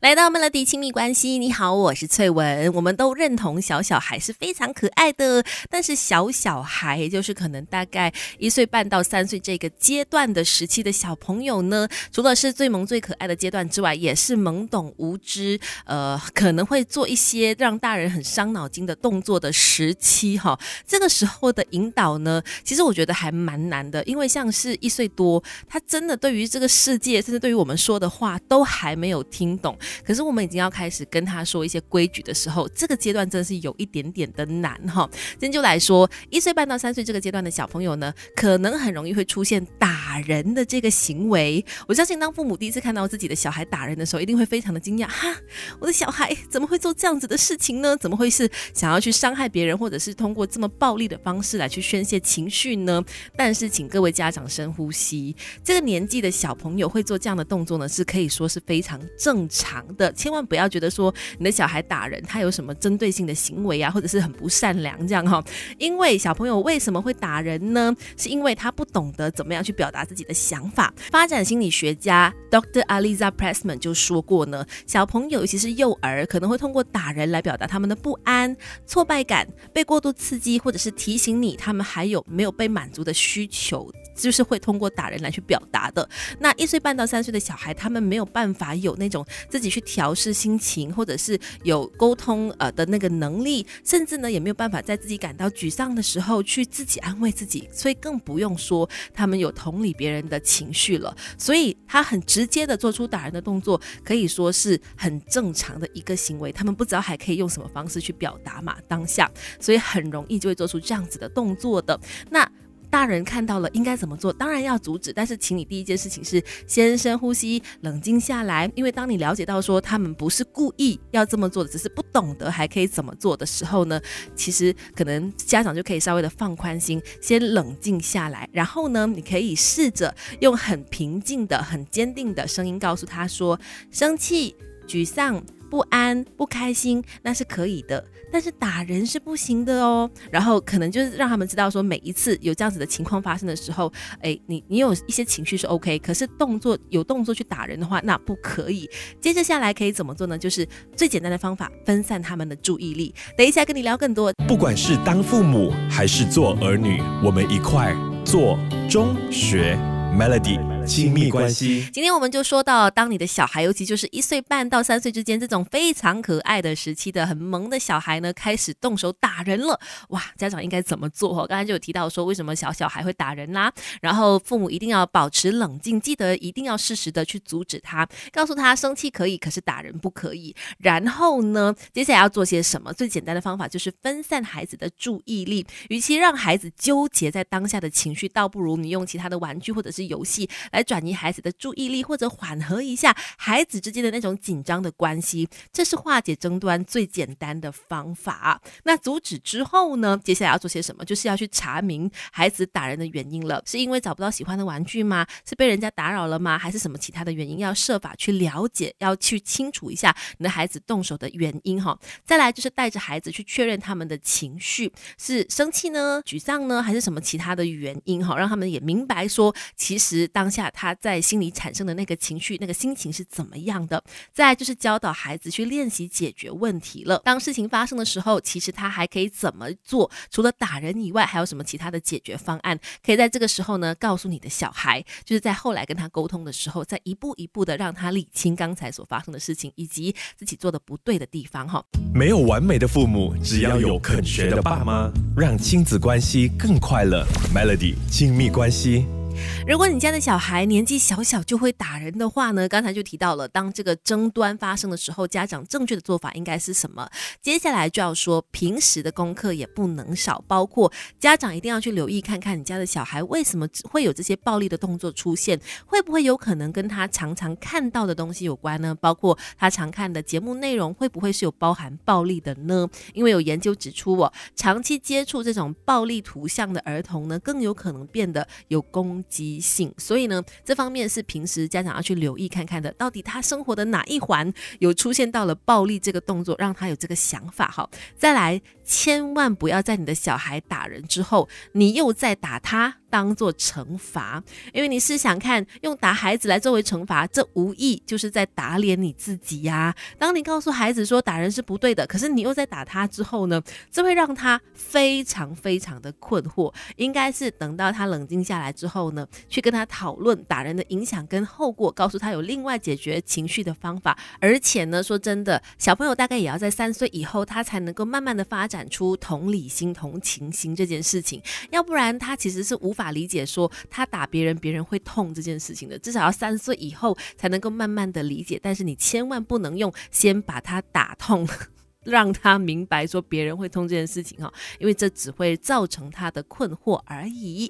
来到 Melody 亲密关系，你好，我是翠文。我们都认同小小孩是非常可爱的，但是小小孩就是可能大概一岁半到三岁这个阶段的时期的小朋友呢，除了是最萌最可爱的阶段之外，也是懵懂无知，呃，可能会做一些让大人很伤脑筋的动作的时期哈。这个时候的引导呢，其实我觉得还蛮难的，因为像是一岁多，他真的对于这个世界，甚至对于我们说的话，都还没有听懂。可是我们已经要开始跟他说一些规矩的时候，这个阶段真的是有一点点的难哈。今天就来说，一岁半到三岁这个阶段的小朋友呢，可能很容易会出现打人的这个行为。我相信当父母第一次看到自己的小孩打人的时候，一定会非常的惊讶哈，我的小孩怎么会做这样子的事情呢？怎么会是想要去伤害别人，或者是通过这么暴力的方式来去宣泄情绪呢？但是请各位家长深呼吸，这个年纪的小朋友会做这样的动作呢，是可以说是非常正常。的，千万不要觉得说你的小孩打人，他有什么针对性的行为啊，或者是很不善良这样哈。因为小朋友为什么会打人呢？是因为他不懂得怎么样去表达自己的想法。发展心理学家 Dr. Aliza Pressman 就说过呢，小朋友尤其是幼儿，可能会通过打人来表达他们的不安、挫败感、被过度刺激，或者是提醒你他们还有没有被满足的需求。就是会通过打人来去表达的。那一岁半到三岁的小孩，他们没有办法有那种自己去调试心情，或者是有沟通呃的那个能力，甚至呢也没有办法在自己感到沮丧的时候去自己安慰自己，所以更不用说他们有同理别人的情绪了。所以他很直接的做出打人的动作，可以说是很正常的一个行为。他们不知道还可以用什么方式去表达嘛当下，所以很容易就会做出这样子的动作的。那。大人看到了应该怎么做？当然要阻止，但是请你第一件事情是先深呼吸，冷静下来。因为当你了解到说他们不是故意要这么做的，只是不懂得还可以怎么做的时候呢，其实可能家长就可以稍微的放宽心，先冷静下来。然后呢，你可以试着用很平静的、很坚定的声音告诉他说：生气、沮丧。不安、不开心，那是可以的，但是打人是不行的哦。然后可能就是让他们知道，说每一次有这样子的情况发生的时候，哎，你你有一些情绪是 OK，可是动作有动作去打人的话，那不可以。接着下来可以怎么做呢？就是最简单的方法，分散他们的注意力。等一下跟你聊更多。不管是当父母还是做儿女，我们一块做中学 Melody。亲密关系。今天我们就说到，当你的小孩，尤其就是一岁半到三岁之间这种非常可爱的时期的很萌的小孩呢，开始动手打人了。哇，家长应该怎么做？刚才就有提到说，为什么小小孩会打人啦？然后父母一定要保持冷静，记得一定要适时的去阻止他，告诉他生气可以，可是打人不可以。然后呢，接下来要做些什么？最简单的方法就是分散孩子的注意力。与其让孩子纠结在当下的情绪，倒不如你用其他的玩具或者是游戏来。来转移孩子的注意力，或者缓和一下孩子之间的那种紧张的关系，这是化解争端最简单的方法。那阻止之后呢？接下来要做些什么？就是要去查明孩子打人的原因了。是因为找不到喜欢的玩具吗？是被人家打扰了吗？还是什么其他的原因？要设法去了解，要去清楚一下你的孩子动手的原因哈。再来就是带着孩子去确认他们的情绪是生气呢、沮丧呢，还是什么其他的原因哈？让他们也明白说，其实当下。他在心里产生的那个情绪、那个心情是怎么样的？再就是教导孩子去练习解决问题了。当事情发生的时候，其实他还可以怎么做？除了打人以外，还有什么其他的解决方案？可以在这个时候呢，告诉你的小孩，就是在后来跟他沟通的时候，再一步一步的让他理清刚才所发生的事情，以及自己做的不对的地方。哈，没有完美的父母，只要有肯学的爸妈，让亲子关系更快乐。Melody 亲密关系。如果你家的小孩年纪小小就会打人的话呢？刚才就提到了，当这个争端发生的时候，家长正确的做法应该是什么？接下来就要说，平时的功课也不能少，包括家长一定要去留意看看你家的小孩为什么会有这些暴力的动作出现，会不会有可能跟他常常看到的东西有关呢？包括他常看的节目内容会不会是有包含暴力的呢？因为有研究指出，哦，长期接触这种暴力图像的儿童呢，更有可能变得有攻。击性，所以呢，这方面是平时家长要去留意看看的，到底他生活的哪一环有出现到了暴力这个动作，让他有这个想法哈。再来。千万不要在你的小孩打人之后，你又再打他。当做惩罚，因为你试想看，用打孩子来作为惩罚，这无意就是在打脸你自己呀。当你告诉孩子说打人是不对的，可是你又在打他之后呢，这会让他非常非常的困惑。应该是等到他冷静下来之后呢，去跟他讨论打人的影响跟后果，告诉他有另外解决情绪的方法。而且呢，说真的，小朋友大概也要在三岁以后，他才能够慢慢的发展出同理心、同情心这件事情，要不然他其实是无法。理解说他打别人，别人会痛这件事情的，至少要三岁以后才能够慢慢的理解。但是你千万不能用先把他打痛，让他明白说别人会痛这件事情哈，因为这只会造成他的困惑而已。